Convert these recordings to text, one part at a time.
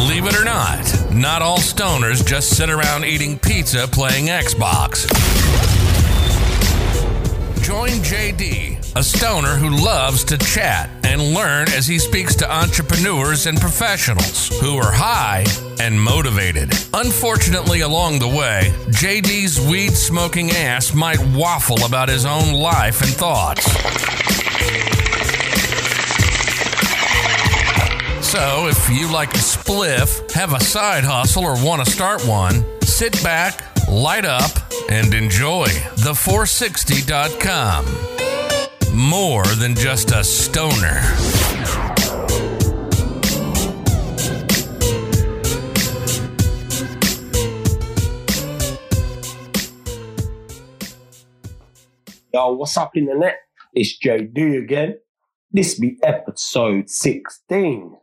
Believe it or not, not all stoners just sit around eating pizza playing Xbox. Join JD, a stoner who loves to chat and learn as he speaks to entrepreneurs and professionals who are high and motivated. Unfortunately, along the way, JD's weed smoking ass might waffle about his own life and thoughts. So, if you like a spliff, have a side hustle, or want to start one, sit back, light up, and enjoy the460.com. More than just a stoner. Yo, what's up in the net? It's JD again. This be episode 16.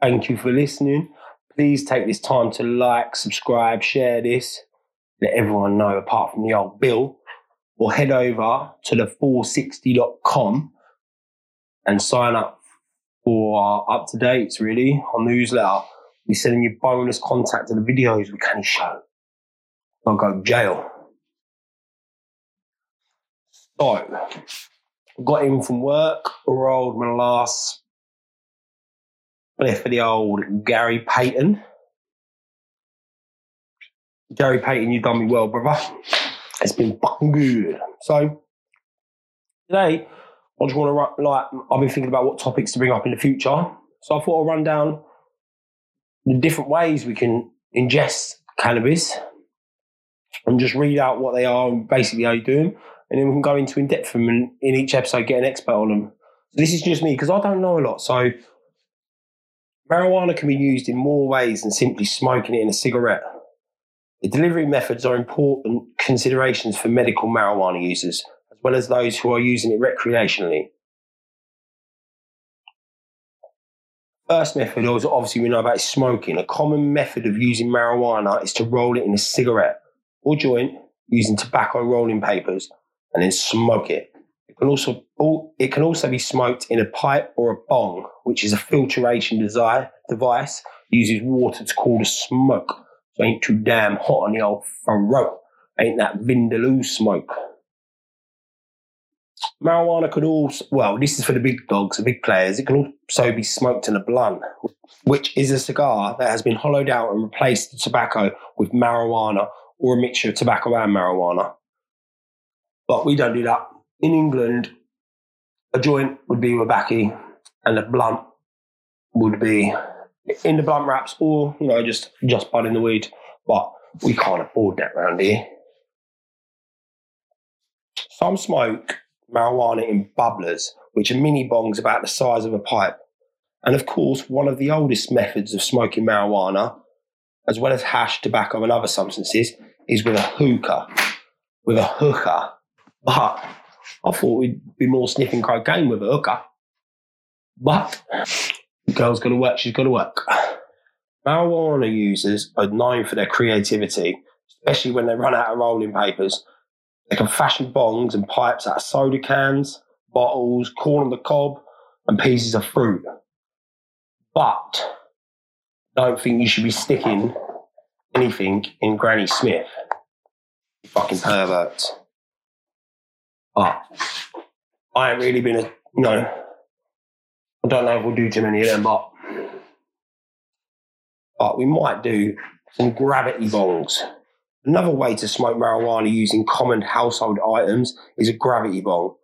Thank you for listening. Please take this time to like, subscribe, share this, let everyone know apart from the old Bill, or head over to the 460.com and sign up for our up to dates, really, on newsletter. We're sending you bonus contact to the videos we can show. I'll go jail. So, got in from work, rolled my last spliff for the old Gary Payton. Gary Payton, you've done me well, brother. It's been fucking good. So, today, I just want to, like, I've been thinking about what topics to bring up in the future. So, I thought I'd run down the different ways we can ingest cannabis and just read out what they are and basically how you do them and then we can go into in depth them and in each episode get an expert on them. This is just me because I don't know a lot. So marijuana can be used in more ways than simply smoking it in a cigarette. The delivery methods are important considerations for medical marijuana users, as well as those who are using it recreationally. First method, obviously we know about, is smoking. A common method of using marijuana is to roll it in a cigarette or joint using tobacco rolling papers and then smoke it. It can also it can also be smoked in a pipe or a bong, which is a filtration device uses water to cool the smoke. So ain't too damn hot on the old throat. Ain't that Vindaloo smoke. Marijuana could also, well, this is for the big dogs, the big players. It can also be smoked in a blunt, which is a cigar that has been hollowed out and replaced the tobacco with marijuana or a mixture of tobacco and marijuana. But we don't do that. In England, a joint would be Wabaki and a blunt would be in the blunt wraps or, you know, just, just in the weed. But we can't afford that round here. Some smoke marijuana in bubblers, which are mini bongs about the size of a pipe. And of course, one of the oldest methods of smoking marijuana, as well as hash, tobacco, and other substances, is with a hookah. With a hookah, but I thought we'd be more sniffing cocaine with a hooker. But the girl's going to work, she's going to work. Marijuana users are known for their creativity, especially when they run out of rolling papers. They can fashion bongs and pipes out of soda cans, bottles, corn on the cob, and pieces of fruit. But don't think you should be sticking anything in Granny Smith. You fucking perverts. But I ain't really been a, you know, I don't know if we'll do too many of them, but, but we might do some gravity bongs. Another way to smoke marijuana using common household items is a gravity bong,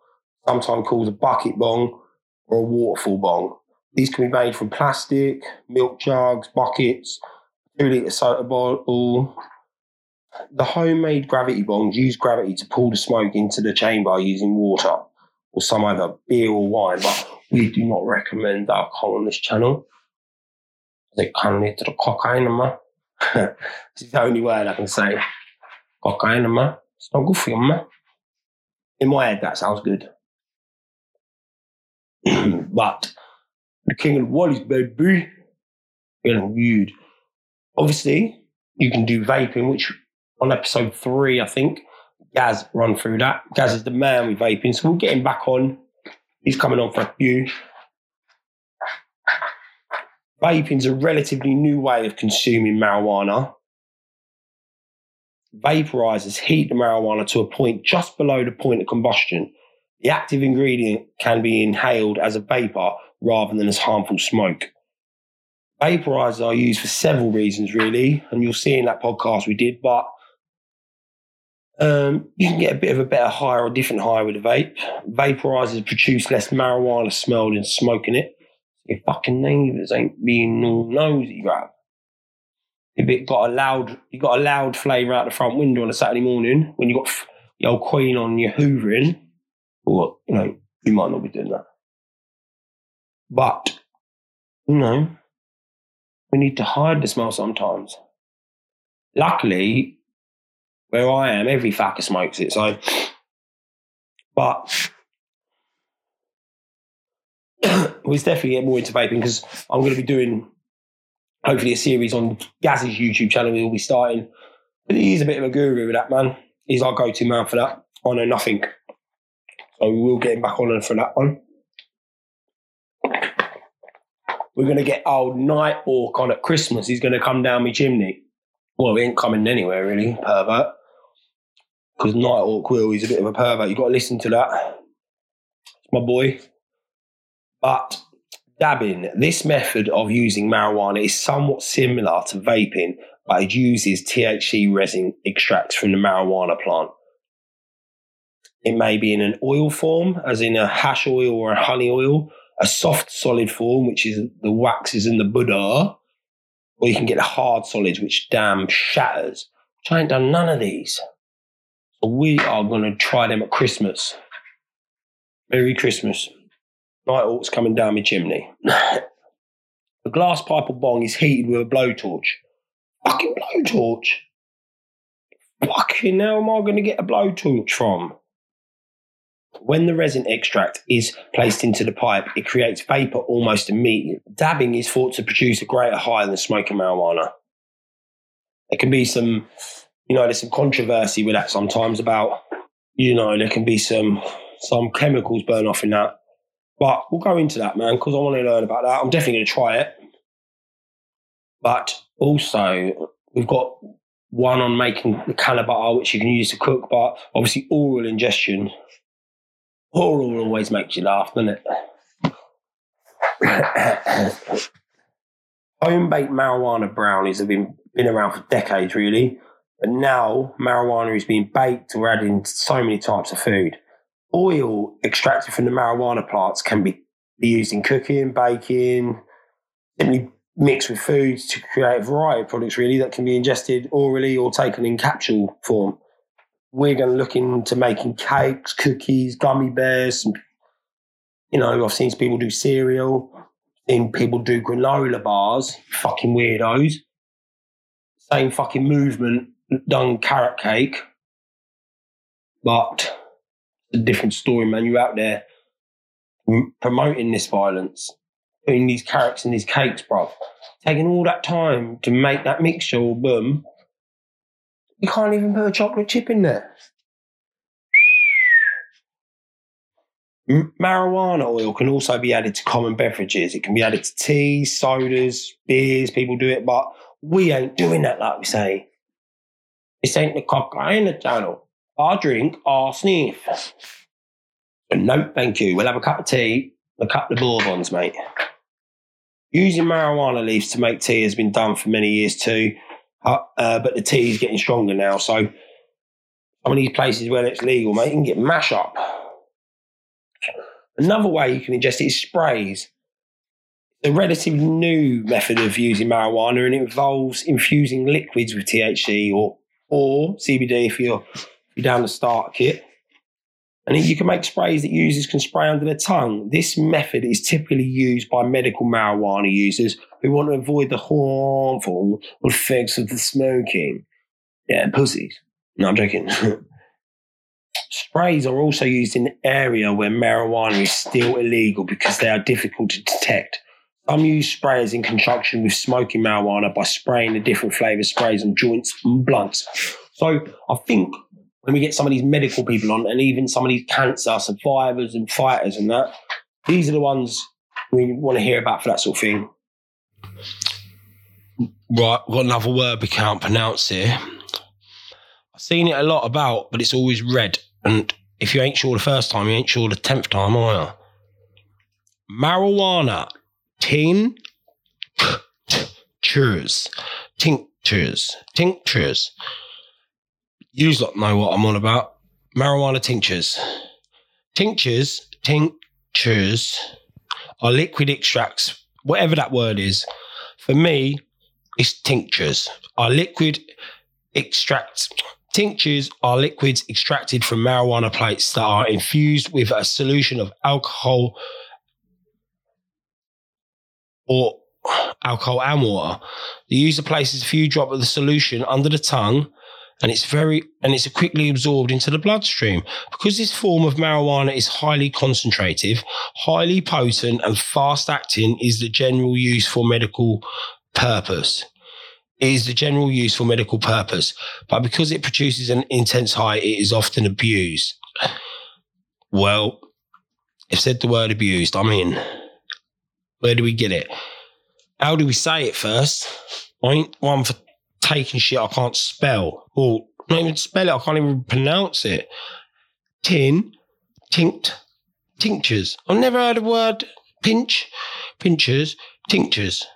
sometimes called a bucket bong or a waterfall bong. These can be made from plastic, milk jugs, buckets, two litre soda bottle, the homemade gravity bongs use gravity to pull the smoke into the chamber using water or some other beer or wine, but we do not recommend alcohol on this channel. They can lead to the cocaine, it's the only word I can say. Cocaine, man. It's not good for you, man. In my head, that sounds good. but the king of the is baby. Feeling good. Obviously, you can do vaping, which on episode three, I think. Gaz run through that. Gaz is the man with vaping, so we'll get him back on. He's coming on for a few. Vaping's a relatively new way of consuming marijuana. Vaporizers heat the marijuana to a point just below the point of combustion. The active ingredient can be inhaled as a vapor rather than as harmful smoke. Vaporizers are used for several reasons, really, and you'll see in that podcast we did, but um, you can get a bit of a better high or a different high with a vape. Vaporizers produce less marijuana smell than smoking it. Your fucking neighbours ain't being all nosy, bruv. If it got a loud, you got a loud flavour out the front window on a Saturday morning when you got the old Queen on your hoovering, or you know, you might not be doing that. But you know, we need to hide the smell sometimes. Luckily, where I am, every fucker smokes it. So, but we'll definitely get more into vaping because I'm going to be doing hopefully a series on Gaz's YouTube channel. We'll be starting. But he's a bit of a guru with that man. He's our go-to man for that. I know nothing, so we will get him back on for that one. We're going to get old Night Orc on at Christmas. He's going to come down my chimney. Well, he ain't coming anywhere really, pervert. Because Night Orc will, he's a bit of a pervert. You've got to listen to that. It's my boy. But dabbing, this method of using marijuana is somewhat similar to vaping, but it uses THC resin extracts from the marijuana plant. It may be in an oil form, as in a hash oil or a honey oil, a soft solid form, which is the waxes in the budder, or you can get a hard solid, which damn shatters. Which I ain't done none of these. We are going to try them at Christmas. Merry Christmas. Night Orc's coming down my chimney. the glass pipe or bong is heated with a blowtorch. Fucking blowtorch. Fucking hell am I going to get a blowtorch from? When the resin extract is placed into the pipe, it creates vapor almost immediately. Dabbing is thought to produce a greater high than smoking marijuana. There can be some, you know, there's some controversy with that sometimes about, you know, there can be some some chemicals burn off in that. But we'll go into that, man, because I want to learn about that. I'm definitely going to try it. But also, we've got one on making the canna which you can use to cook, but obviously oral ingestion Oral always makes you laugh, doesn't it? Home baked marijuana brownies have been, been around for decades, really. But now marijuana is being baked or added into so many types of food. Oil extracted from the marijuana plants can be, used in cooking, baking, simply mixed with foods to create a variety of products, really, that can be ingested orally or taken in capsule form we're going to look into making cakes, cookies, gummy bears. You know, I've seen people do cereal, seen people do granola bars, fucking weirdos. Same fucking movement done carrot cake, but a different story, man. You're out there promoting this violence, putting these carrots in these cakes, bro. Taking all that time to make that mixture, or boom, you can't even put a chocolate chip in there. marijuana oil can also be added to common beverages. It can be added to tea, sodas, beers. People do it, but we ain't doing that like we say. This ain't the cocaine channel. Our drink, I sniff. No, thank you. We'll have a cup of tea, a couple of bourbons, mate. Using marijuana leaves to make tea has been done for many years too. Uh, uh, but the tea is getting stronger now. So some of these places where it's legal, mate, you can get mash up. Another way you can ingest it is sprays. The relatively new method of using marijuana and it involves infusing liquids with THC or or CBD if you're, if you're down the start kit. And you can make sprays that users can spray under their tongue. This method is typically used by medical marijuana users who want to avoid the harmful effects of the smoking. Yeah, pussies. No, I'm joking. Sprays are also used in an area where marijuana is still illegal because they are difficult to detect. Some use sprayers in conjunction with smoking marijuana by spraying the different flavour sprays on joints and blunts. So I think when we get some of these medical people on, and even some of these cancer survivors and fighters and that, these are the ones we want to hear about for that sort of thing. Right, got another word we can't pronounce here. I've seen it a lot about, but it's always red. And if you ain't sure the first time, you ain't sure the tenth time either. Marijuana. Tin. Tinctures. Tinctures. Tinctures. You lot know what I'm on about. Marijuana tinctures. Tinctures, tinctures are liquid extracts, whatever that word is. For me, it's tinctures. Are liquid extracts. Tinctures are liquids extracted from marijuana plants that are infused with a solution of alcohol or alcohol and water. The user places a few drops of the solution under the tongue and it's very and it's quickly absorbed into the bloodstream. Because this form of marijuana is highly concentrative highly potent and fast acting is the general use for medical purpose. Is the general use for medical purpose. But because it produces an intense high it is often abused. Well if said the word abused i'm in where do we get it how do we say it first i ain't one for taking shit I can't spell. Or not even spell it, I can't even pronounce it. Tin, tinct, tinctures. I've never heard a word pinch, pinchers, tinctures.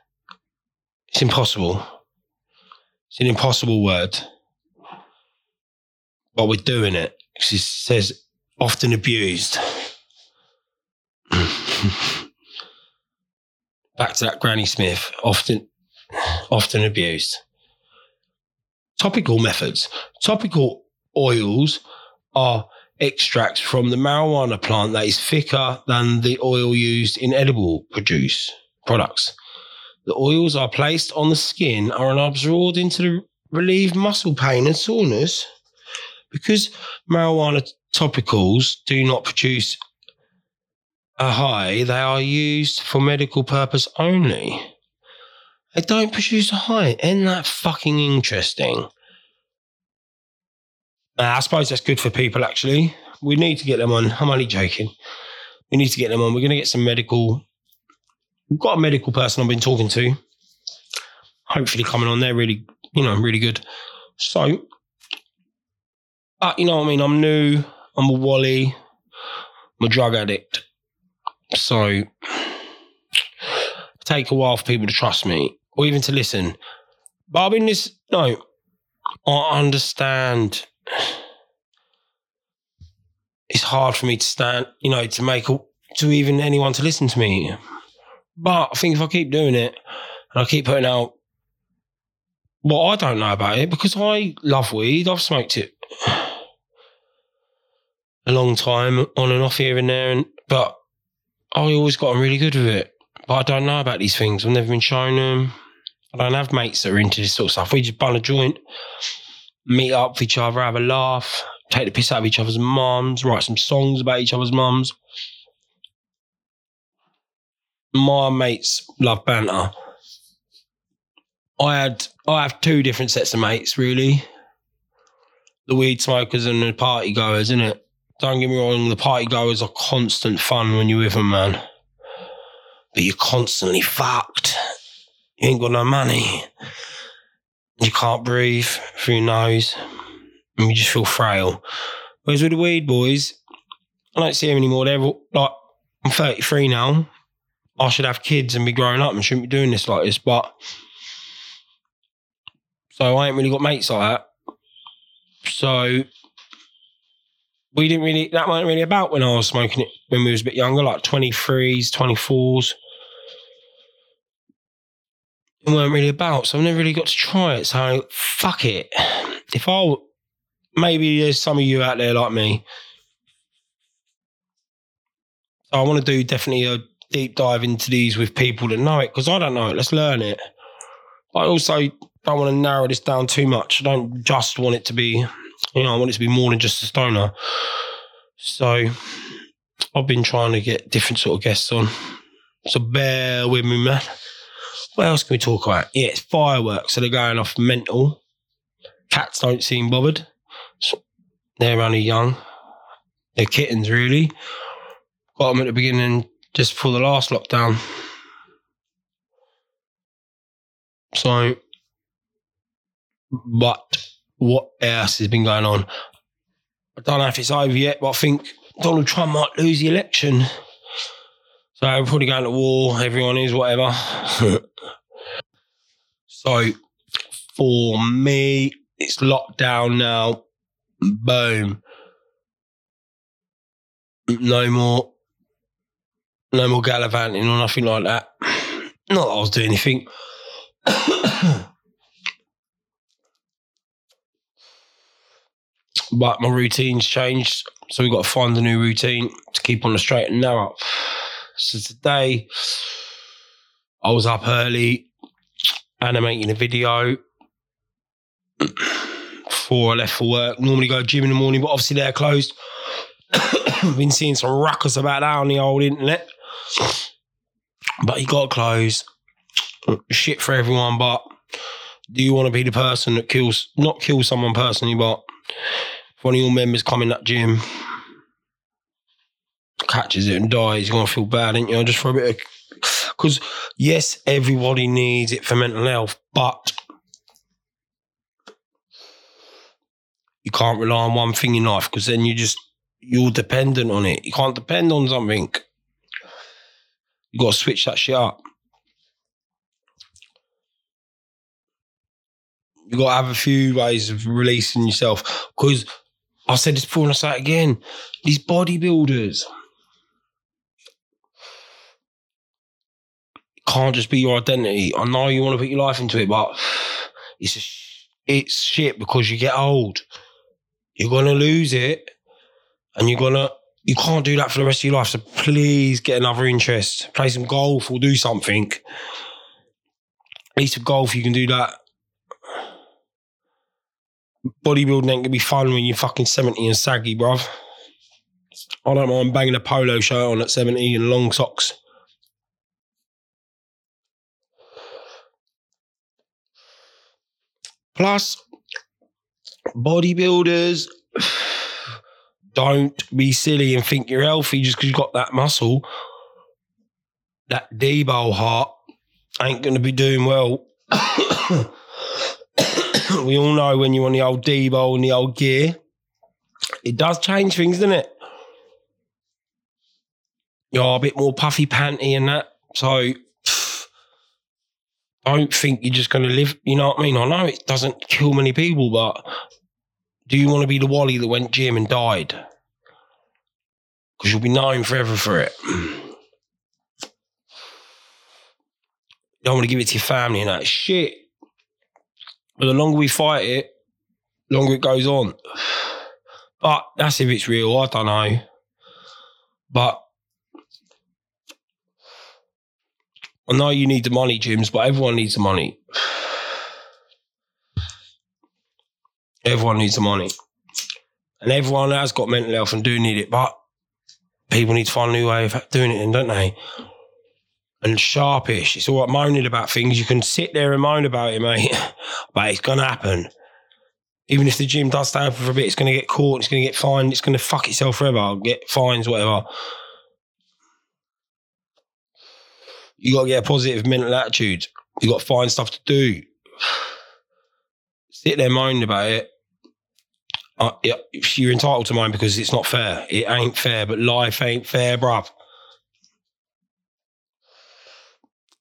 It's impossible. It's an impossible word. But we're doing it. It says often abused. Back to that Granny Smith, often often abused. Topical methods. Topical oils are extracts from the marijuana plant that is thicker than the oil used in edible produce products. The oils are placed on the skin and absorbed into the relieve muscle pain and soreness. Because marijuana topicals do not produce a high, they are used for medical purpose only. They don't produce a high. Isn't that fucking interesting? Uh, I suppose that's good for people, actually. We need to get them on. I'm only joking. We need to get them on. We're going to get some medical. We've got a medical person I've been talking to. Hopefully, coming on there, really, you know, really good. So, but you know what I mean? I'm new. I'm a wally. I'm a drug addict. So, take a while for people to trust me or even to listen. But I've been this, no, I understand. It's hard for me to stand, you know, to make, a, to even anyone to listen to me. But I think if I keep doing it and I keep putting out what I don't know about it, because I love weed, I've smoked it a long time on and off here and there, and but Oh, I always gotten really good with it. But I don't know about these things. I've never been shown them. I don't have mates that are into this sort of stuff. We just bun a joint, meet up with each other, have a laugh, take the piss out of each other's mums, write some songs about each other's mums. My mates love banter. I had I have two different sets of mates, really. The weed smokers and the party goers, innit? Don't get me wrong, the party goers are constant fun when you're with them, man. But you're constantly fucked. You ain't got no money. You can't breathe through your nose. And you just feel frail. Whereas with the weed boys, I don't see them anymore. They're all, like, I'm 33 now. I should have kids and be growing up and shouldn't be doing this like this. But so I ain't really got mates like that. So we didn't really that wasn't really about when I was smoking it when we was a bit younger, like 23s, 24s. It weren't really about, so I never really got to try it. So fuck it. If I maybe there's some of you out there like me. So I want to do definitely a deep dive into these with people that know it because I don't know it. Let's learn it. I also don't want to narrow this down too much. I don't just want it to be, you know, I want it to be more than just a stoner. So I've been trying to get different sort of guests on. So bear with me, man. What else can we talk about? Yeah, it's fireworks. So they're going off mental. Cats don't seem bothered. So they're only young. They're kittens, really. Got them at the beginning just before the last lockdown. So, but what else has been going on? I don't know if it's over yet, but I think Donald Trump might lose the election. So we're probably going to war. Everyone is whatever. so for me, it's lockdown now. Boom. No more, no more gallivanting or nothing like that. Not that I was doing anything. but my routine's changed, so we've got to find a new routine to keep on the straight and narrow. So today, I was up early, animating a video before I left for work. Normally go to gym in the morning, but obviously they're closed. Been seeing some ruckus about that on the old internet. But you got to close. Shit for everyone, but do you want to be the person that kills, not kill someone personally, but one of your members come in that gym, catches it and dies, you're to feel bad, ain't you? Just for a bit of. Because, yes, everybody needs it for mental health, but you can't rely on one thing in life because then you just, you're dependent on it. You can't depend on something. You got to switch that shit up. You got to have a few ways of releasing yourself because I said this before and I say it again. These bodybuilders can't just be your identity. I know you want to put your life into it, but it's a, it's shit because you get old. You're gonna lose it, and you're gonna you can't do that for the rest of your life. So please get another interest. Play some golf or do something. At least with golf, you can do that. Bodybuilding ain't gonna be fun when you're fucking 70 and saggy, bruv. I don't mind banging a polo shirt on at 70 and long socks. Plus, bodybuilders don't be silly and think you're healthy just because you've got that muscle. That Debo heart ain't going to be doing well. we all know when you're on the old Debo and the old gear, it does change things, doesn't it? You're a bit more puffy panty and that. So don't think you're just going to live. You know what I mean? I know it doesn't kill many people, but do you want to be the Wally that went gym and died? Because you'll be known forever for it. Don't want to give it to your family and that shit. But the longer we fight it, the longer it goes on. But that's if it's real. I don't know. But I know you need the money, Jims, but everyone needs the money. Everyone needs the money. And everyone has got mental health and do need it, but people need to find a new way of doing it, and don't they? And sharpish. It's all right moaning about things. You can sit there and moan about it, mate, but it's going to happen. Even if the gym does stay open for a bit, it's going to get caught, it's going to get fined, it's going to fuck itself forever, get fines, whatever. You got to get a positive mental attitude. You got to find stuff to do. Sit there moaning about it. Uh, you're entitled to mine because it's not fair. It ain't fair, but life ain't fair, bruv.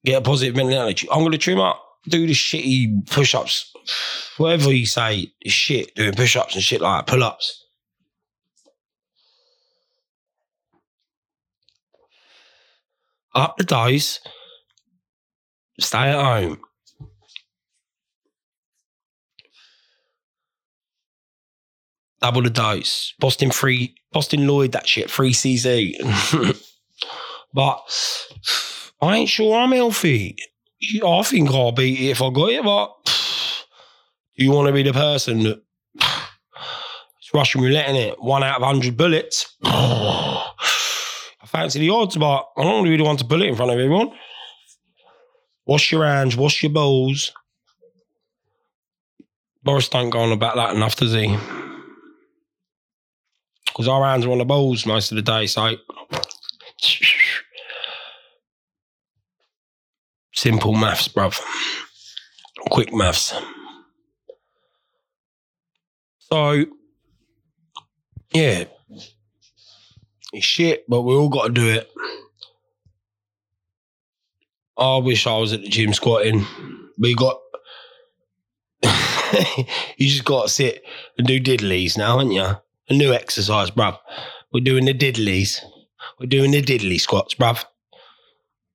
Get a positive mental attitude. I'm going to trim up, do the shitty push ups, whatever you say, shit, doing push ups and shit like pull ups. Up the dice, stay at home. Double the dose. Boston free, Boston Lloyd, that shit, free CZ. but I ain't sure I'm healthy. I think I'll beat it if I got it, but do you want to be the person that it's Russian roulette it? One out of 100 bullets. I fancy the odds, but I don't really want to bullet in front of everyone. Wash your hands, wash your bowls. Boris don't go on about that enough, does he? Because our hands are on the bowls most of the day, so simple maths, bruv. quick maths. So, yeah, it's shit, but we all got to do it. I wish I was at the gym squatting, you got. you just got to sit and do diddlies now, haven't you? A new exercise, bruv. We're doing the diddlies. We're doing the diddly squats, bruv.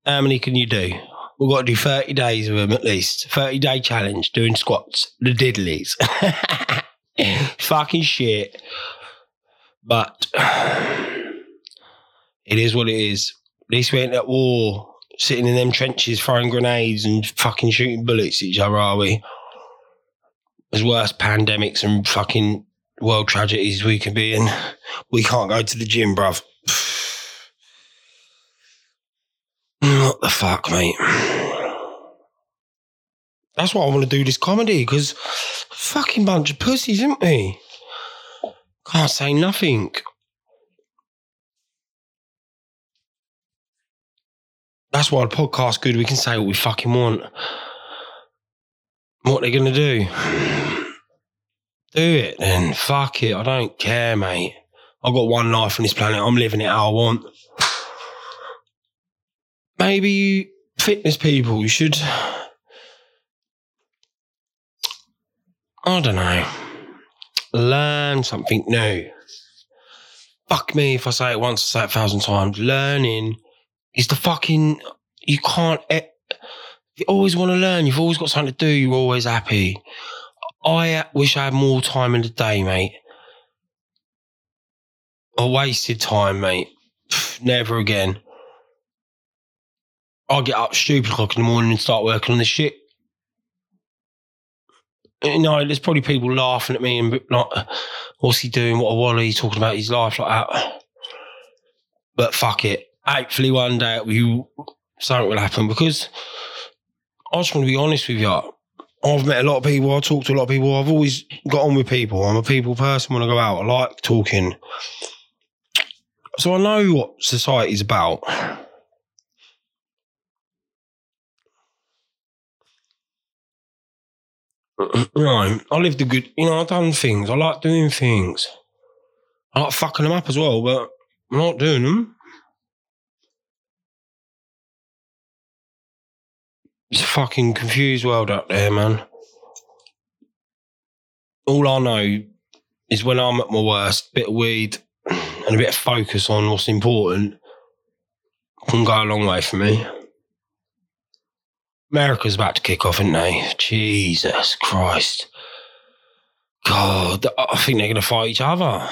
How many can you do? We've got to do 30 days of them at least. 30 day challenge doing squats, the diddlies. Fucking shit. But it is what it is. At least we ain't at war, sitting in them trenches throwing grenades and fucking shooting bullets at each other, are we? There's worse pandemics and fucking world tragedies we can be in. We can't go to the gym, bruv. What the fuck, mate? That's why I want to do this comedy because fucking bunch of pussies, isn't we? Can't say nothing. That's why the podcast's good. We can say what we fucking want. What they're gonna do? Do it then. Fuck it. I don't care, mate. I've got one life on this planet. I'm living it how I want. Maybe you fitness people, you should. I don't know. Learn something new. Fuck me if I say it once, I say it a thousand times. Learning is the fucking. You can't. You always want to learn. You've always got something to do. You're always happy. I wish I had more time in the day, mate. I wasted time, mate. Never again. I'll get up stupid o'clock in the morning and start working on this shit. You know, there's probably people laughing at me and like, what's he doing? What a wally talking about his life like that. But fuck it. Hopefully one day be, something will happen because I just want to be honest with you. I've met a lot of people. I talk to a lot of people. I've always got on with people. I'm a people person when I go out. I like talking. So I know what society's about. You know, I lived a good, you know, I've done things. I like doing things. I like fucking them up as well, but I'm not doing them. It's a fucking confused world out there, man. All I know is when I'm at my worst, bit of weed and a bit of focus on what's important can go a long way for me. America's about to kick off, isn't they? Jesus Christ. God, I think they're going to fight each other.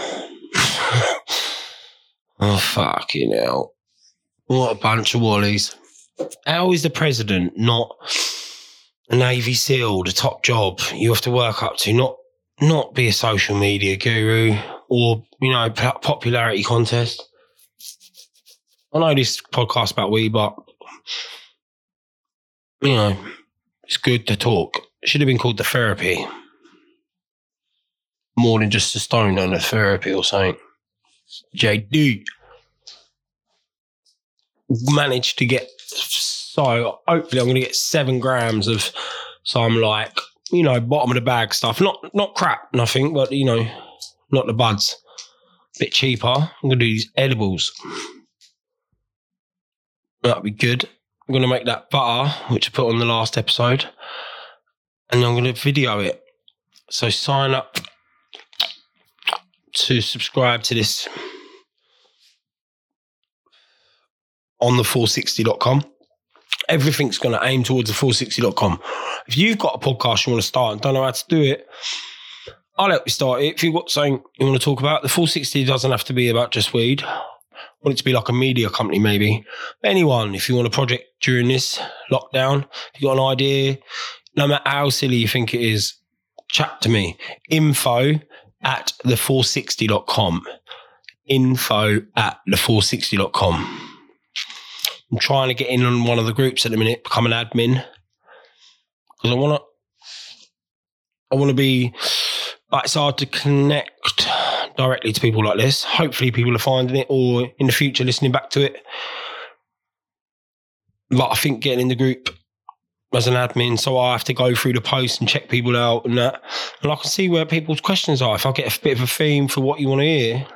oh, fucking hell. What a bunch of wallies. How is the president not a Navy SEAL, the top job you have to work up to, not not be a social media guru or, you know, popularity contest? I know this podcast about weed, but you know, it's good to talk. It should have been called the therapy. More than just a stone and a therapy or something. JD managed to get so hopefully I'm gonna get seven grams of some like, you know, bottom of the bag stuff. Not not crap, nothing, but you know, not the buds. Bit cheaper. I'm gonna do these edibles. That'd be good. I'm going to make that butter, which I put on the last episode, and I'm going to video it. So sign up to subscribe to this on the 460.com. Everything's going to aim towards the 460.com. If you've got a podcast you want to start and don't know how to do it, I'll help you start it. If you've got something you want to talk about, the 460 doesn't have to be about just weed. Want it to be like a media company, maybe. Anyone, if you want a project during this lockdown, if you've got an idea, no matter how silly you think it is, chat to me. Info at the460.com. Info at the460.com. I'm trying to get in on one of the groups at the minute, become an admin. Because I want to, I want to be, it's hard to connect directly to people like this. Hopefully, people are finding it or in the future listening back to it. But I think getting in the group as an admin, so I have to go through the posts and check people out and that. And I can see where people's questions are. If I get a bit of a theme for what you want to hear,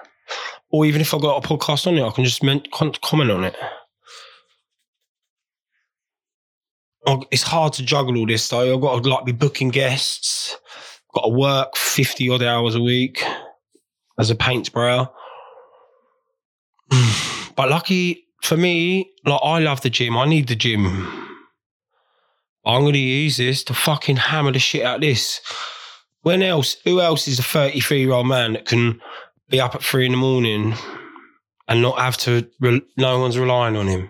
or even if I got a podcast on it, I can just men- comment on it. It's hard to juggle all this though. I've got to like be booking guests. Got to work fifty odd hours a week as a paint sprayer. But lucky for me, like I love the gym. I need the gym. I'm gonna use this to fucking hammer the shit out of this. When else? Who else is a 33 year old man that can be up at three in the morning and not have to? Re- no one's relying on him.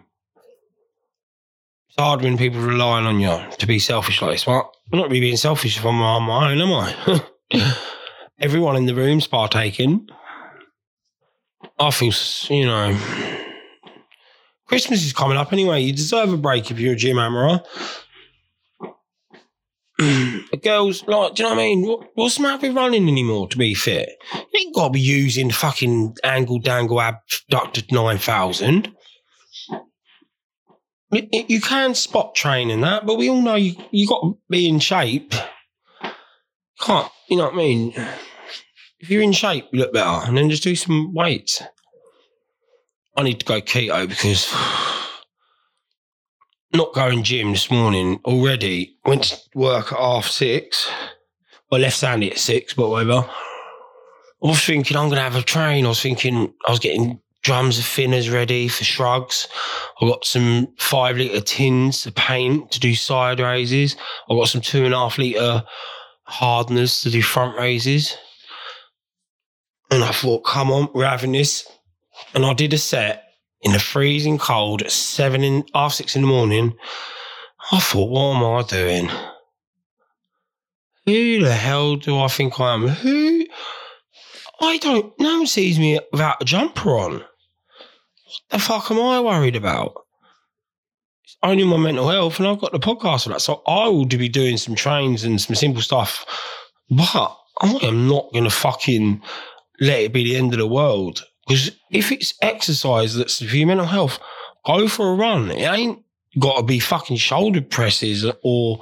It's hard when people relying on you to be selfish like this. Well, I'm not really being selfish if I'm on my own, am I? Everyone in the room's partaking. I feel, you know, Christmas is coming up anyway. You deserve a break if you're a gym hammerer. the girls, like, do you know what I mean? What, what's the matter with running anymore to be fit? You ain't got to be using fucking angle dangle abducted 9000. You, you can spot train in that, but we all know you, you got to be in shape. Can't, you know what I mean? If you're in shape, you look better, and then just do some weights. I need to go keto because not going gym this morning already. Went to work at half six. Well, left Sandy at six, but whatever. I was thinking I'm gonna have a train. I was thinking I was getting drums of thinners ready for shrugs. I got some five litre tins of paint to do side raises. I got some two and a half litre hardeners to do front raises. And I thought, come on, we're having this. And I did a set in the freezing cold at seven in half six in the morning. I thought, what am I doing? Who the hell do I think I am? Who? I don't. No one sees me without a jumper on. What the fuck am I worried about? It's only my mental health, and I've got the podcast for that. So I will be doing some trains and some simple stuff, but I am not going to fucking let it be the end of the world. Because if it's exercise that's for your mental health, go for a run. It ain't got to be fucking shoulder presses or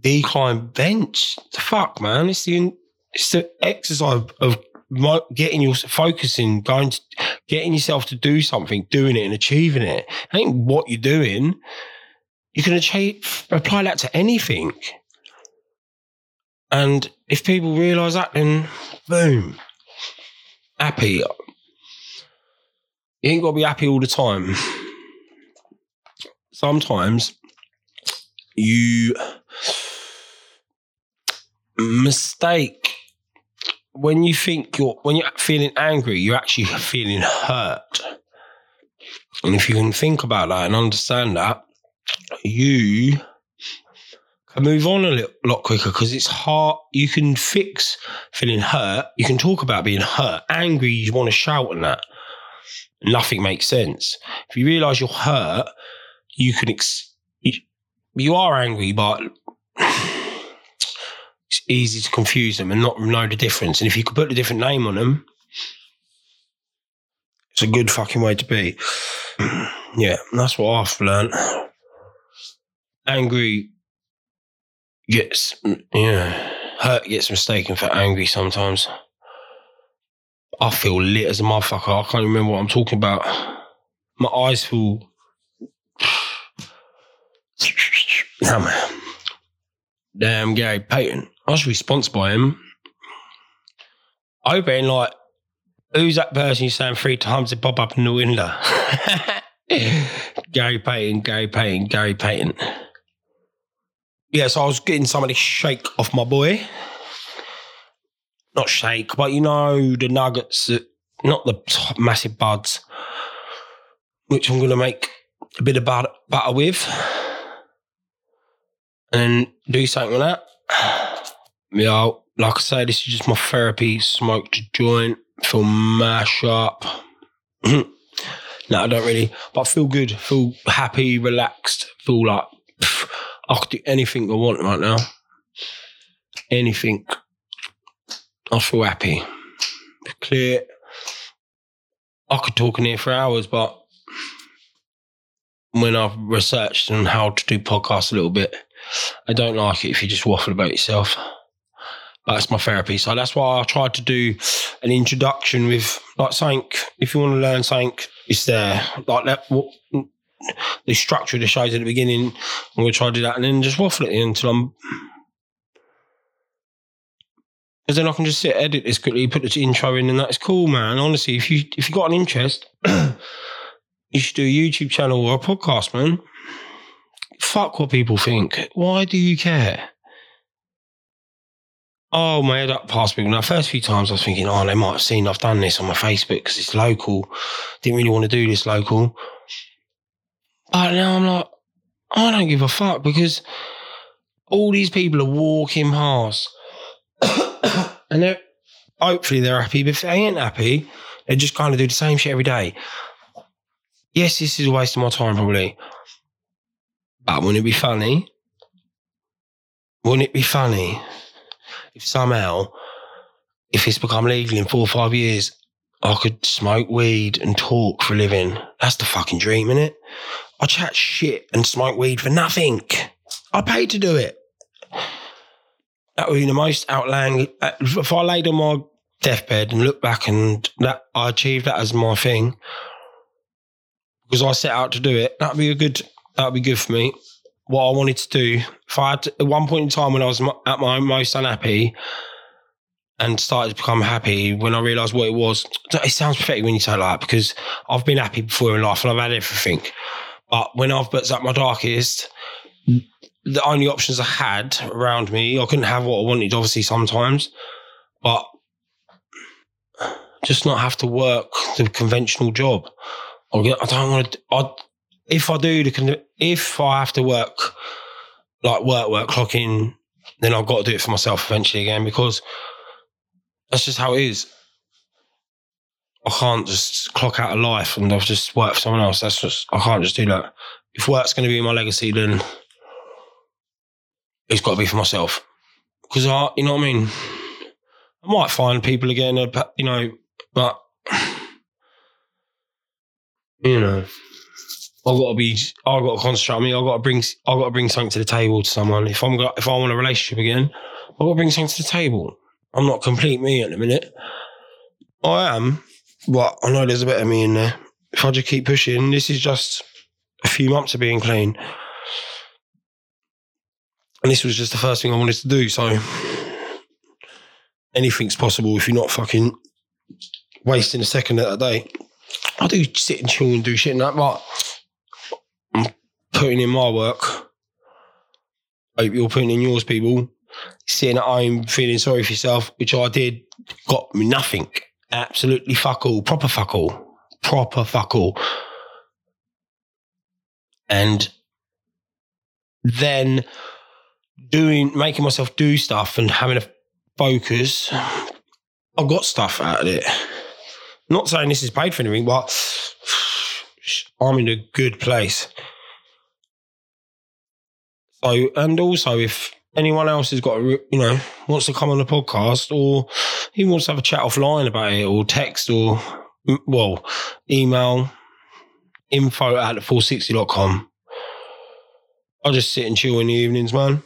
decline bench. The fuck, man. It's the it's the exercise of getting your focusing, going to getting yourself to do something, doing it and achieving it. It ain't what you're doing. You can achieve, apply that to anything. And if people realise that, then boom, happy. You ain't got to be happy all the time. Sometimes you mistake when you think you're when you're feeling angry, you're actually feeling hurt. And if you can think about that and understand that, you can move on a little, lot quicker because it's hard. You can fix feeling hurt. You can talk about being hurt. Angry, you want to shout and that. Nothing makes sense. If you realize you're hurt, you can. Ex- you are angry, but it's easy to confuse them and not know the difference. And if you could put a different name on them, it's a good fucking way to be. yeah, that's what I've learned. Angry gets, yeah, hurt gets mistaken for angry sometimes. I feel lit as a motherfucker. I can't remember what I'm talking about. My eyes feel. Nah, man. Damn Gary Payton. I was responsible by him. I've been like, who's that person you saying three times to pop up in the window? Gary Payton, Gary Payton, Gary Payton. Yeah, so I was getting some of this shake off my boy. Not shake, but you know, the nuggets, not the massive buds, which I'm going to make a bit of butter, with. And do something with that. Yeah, like I say, this is just my therapy. Smoked a joint, feel mash up. no, I don't really, but I feel good. Feel happy, relaxed. Feel like I could do anything I want right now. Anything. I feel happy. Clear. I could talk in here for hours, but when I've researched on how to do podcasts a little bit. I don't like it if you just waffle about yourself. But it's my therapy. So that's why I tried to do an introduction with like something. If you want to learn something, it's there. Like that. The structure of the shows at the beginning. I'm going to try to do that and then just waffle it until I'm. Because then I can just sit, edit this quickly, put the intro in, and that's cool, man. Honestly, if you if you got an interest, you should do a YouTube channel or a podcast, man. Fuck what people think. Why do you care? Oh, my head up past people. Now, first few times I was thinking, oh, they might have seen I've done this on my Facebook because it's local. Didn't really want to do this local. But now I'm like, I don't give a fuck because all these people are walking past and they're hopefully they're happy. But if they ain't happy, they just kind of do the same shit every day. Yes, this is a waste of my time, probably. But wouldn't it be funny? Wouldn't it be funny if somehow, if it's become legal in four or five years, I could smoke weed and talk for a living? That's the fucking dream, innit? I chat shit and smoke weed for nothing. I paid to do it. That would be the most outlandish. Uh, if I laid on my deathbed and look back and that I achieved that as my thing because I set out to do it, that'd be a good. That'd be good for me. What I wanted to do, if I had to, at one point in time when I was at my most unhappy and started to become happy, when I realised what it was, it sounds pathetic when you say that because I've been happy before in life and I've had everything. But when I've been at my darkest, the only options I had around me, I couldn't have what I wanted, obviously, sometimes, but just not have to work the conventional job. I don't want to. I, if I do the, if I have to work, like work, work, clock in, then I've got to do it for myself eventually again because that's just how it is. I can't just clock out of life and I've just worked for someone else. That's just I can't just do that. If work's going to be my legacy, then it's got to be for myself. Because I, you know what I mean. I might find people again, uh, you know, but you know, I've got to be, I've got to concentrate on me. I've got to bring, I've got to bring something to the table to someone. If I'm got, if I want a relationship again, I've got to bring something to the table. I'm not complete me at the minute. I am, but I know there's a bit of me in there. If I just keep pushing, this is just a few months of being clean. And this was just the first thing I wanted to do. So anything's possible if you're not fucking wasting a second at a day. I do sit and chill and do shit and that, but I'm putting in my work. Hope you're putting in yours, people. Sitting at home feeling sorry for yourself, which I did, got me nothing. Absolutely fuck all. Proper fuck all. Proper fuck all. And then doing, making myself do stuff and having a focus, I got stuff out of it. Not saying this is paid for anything, but I'm in a good place. So, and also if anyone else has got, you know, wants to come on the podcast or he wants to have a chat offline about it or text or, well, email info at the 460.com. I'll just sit and chill in the evenings, man.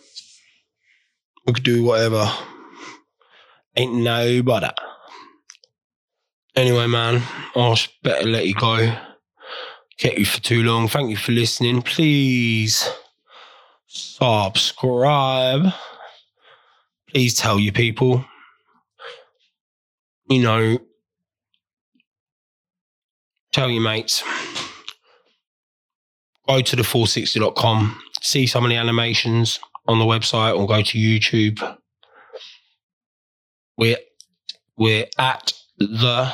We could do whatever. Ain't no bother. Anyway, man, I better let you go. Kept you for too long. Thank you for listening. Please subscribe. Please tell your people. You know, tell your mates. Go to the 460.com, see some of the animations on the website, or go to YouTube. We're we're at the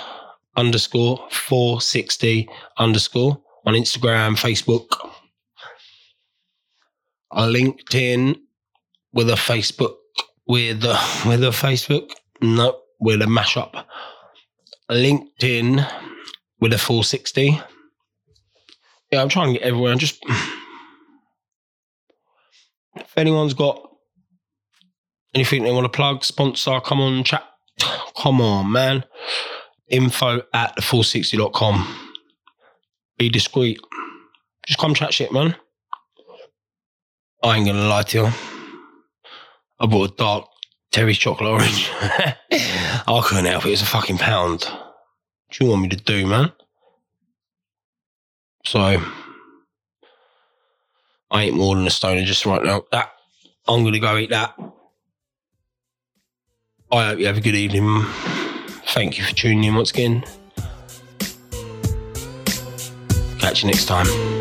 underscore 460 underscore on Instagram, Facebook, a LinkedIn with a Facebook with a with a Facebook. No, with a mashup. LinkedIn with a 460. Yeah, I'm trying to get everywhere. I'm just if anyone's got anything they want to plug, sponsor, come on, chat. Come on, man. Info at the 460.com. Be discreet. Just come chat shit, man. I ain't gonna lie to you. I bought a dark Terry's chocolate orange. I couldn't help it. It's a fucking pound. What do you want me to do, man? So I ain't more than a stoner just right now. That I'm gonna go eat that. I hope you have a good evening. Thank you for tuning in once again. Catch you next time.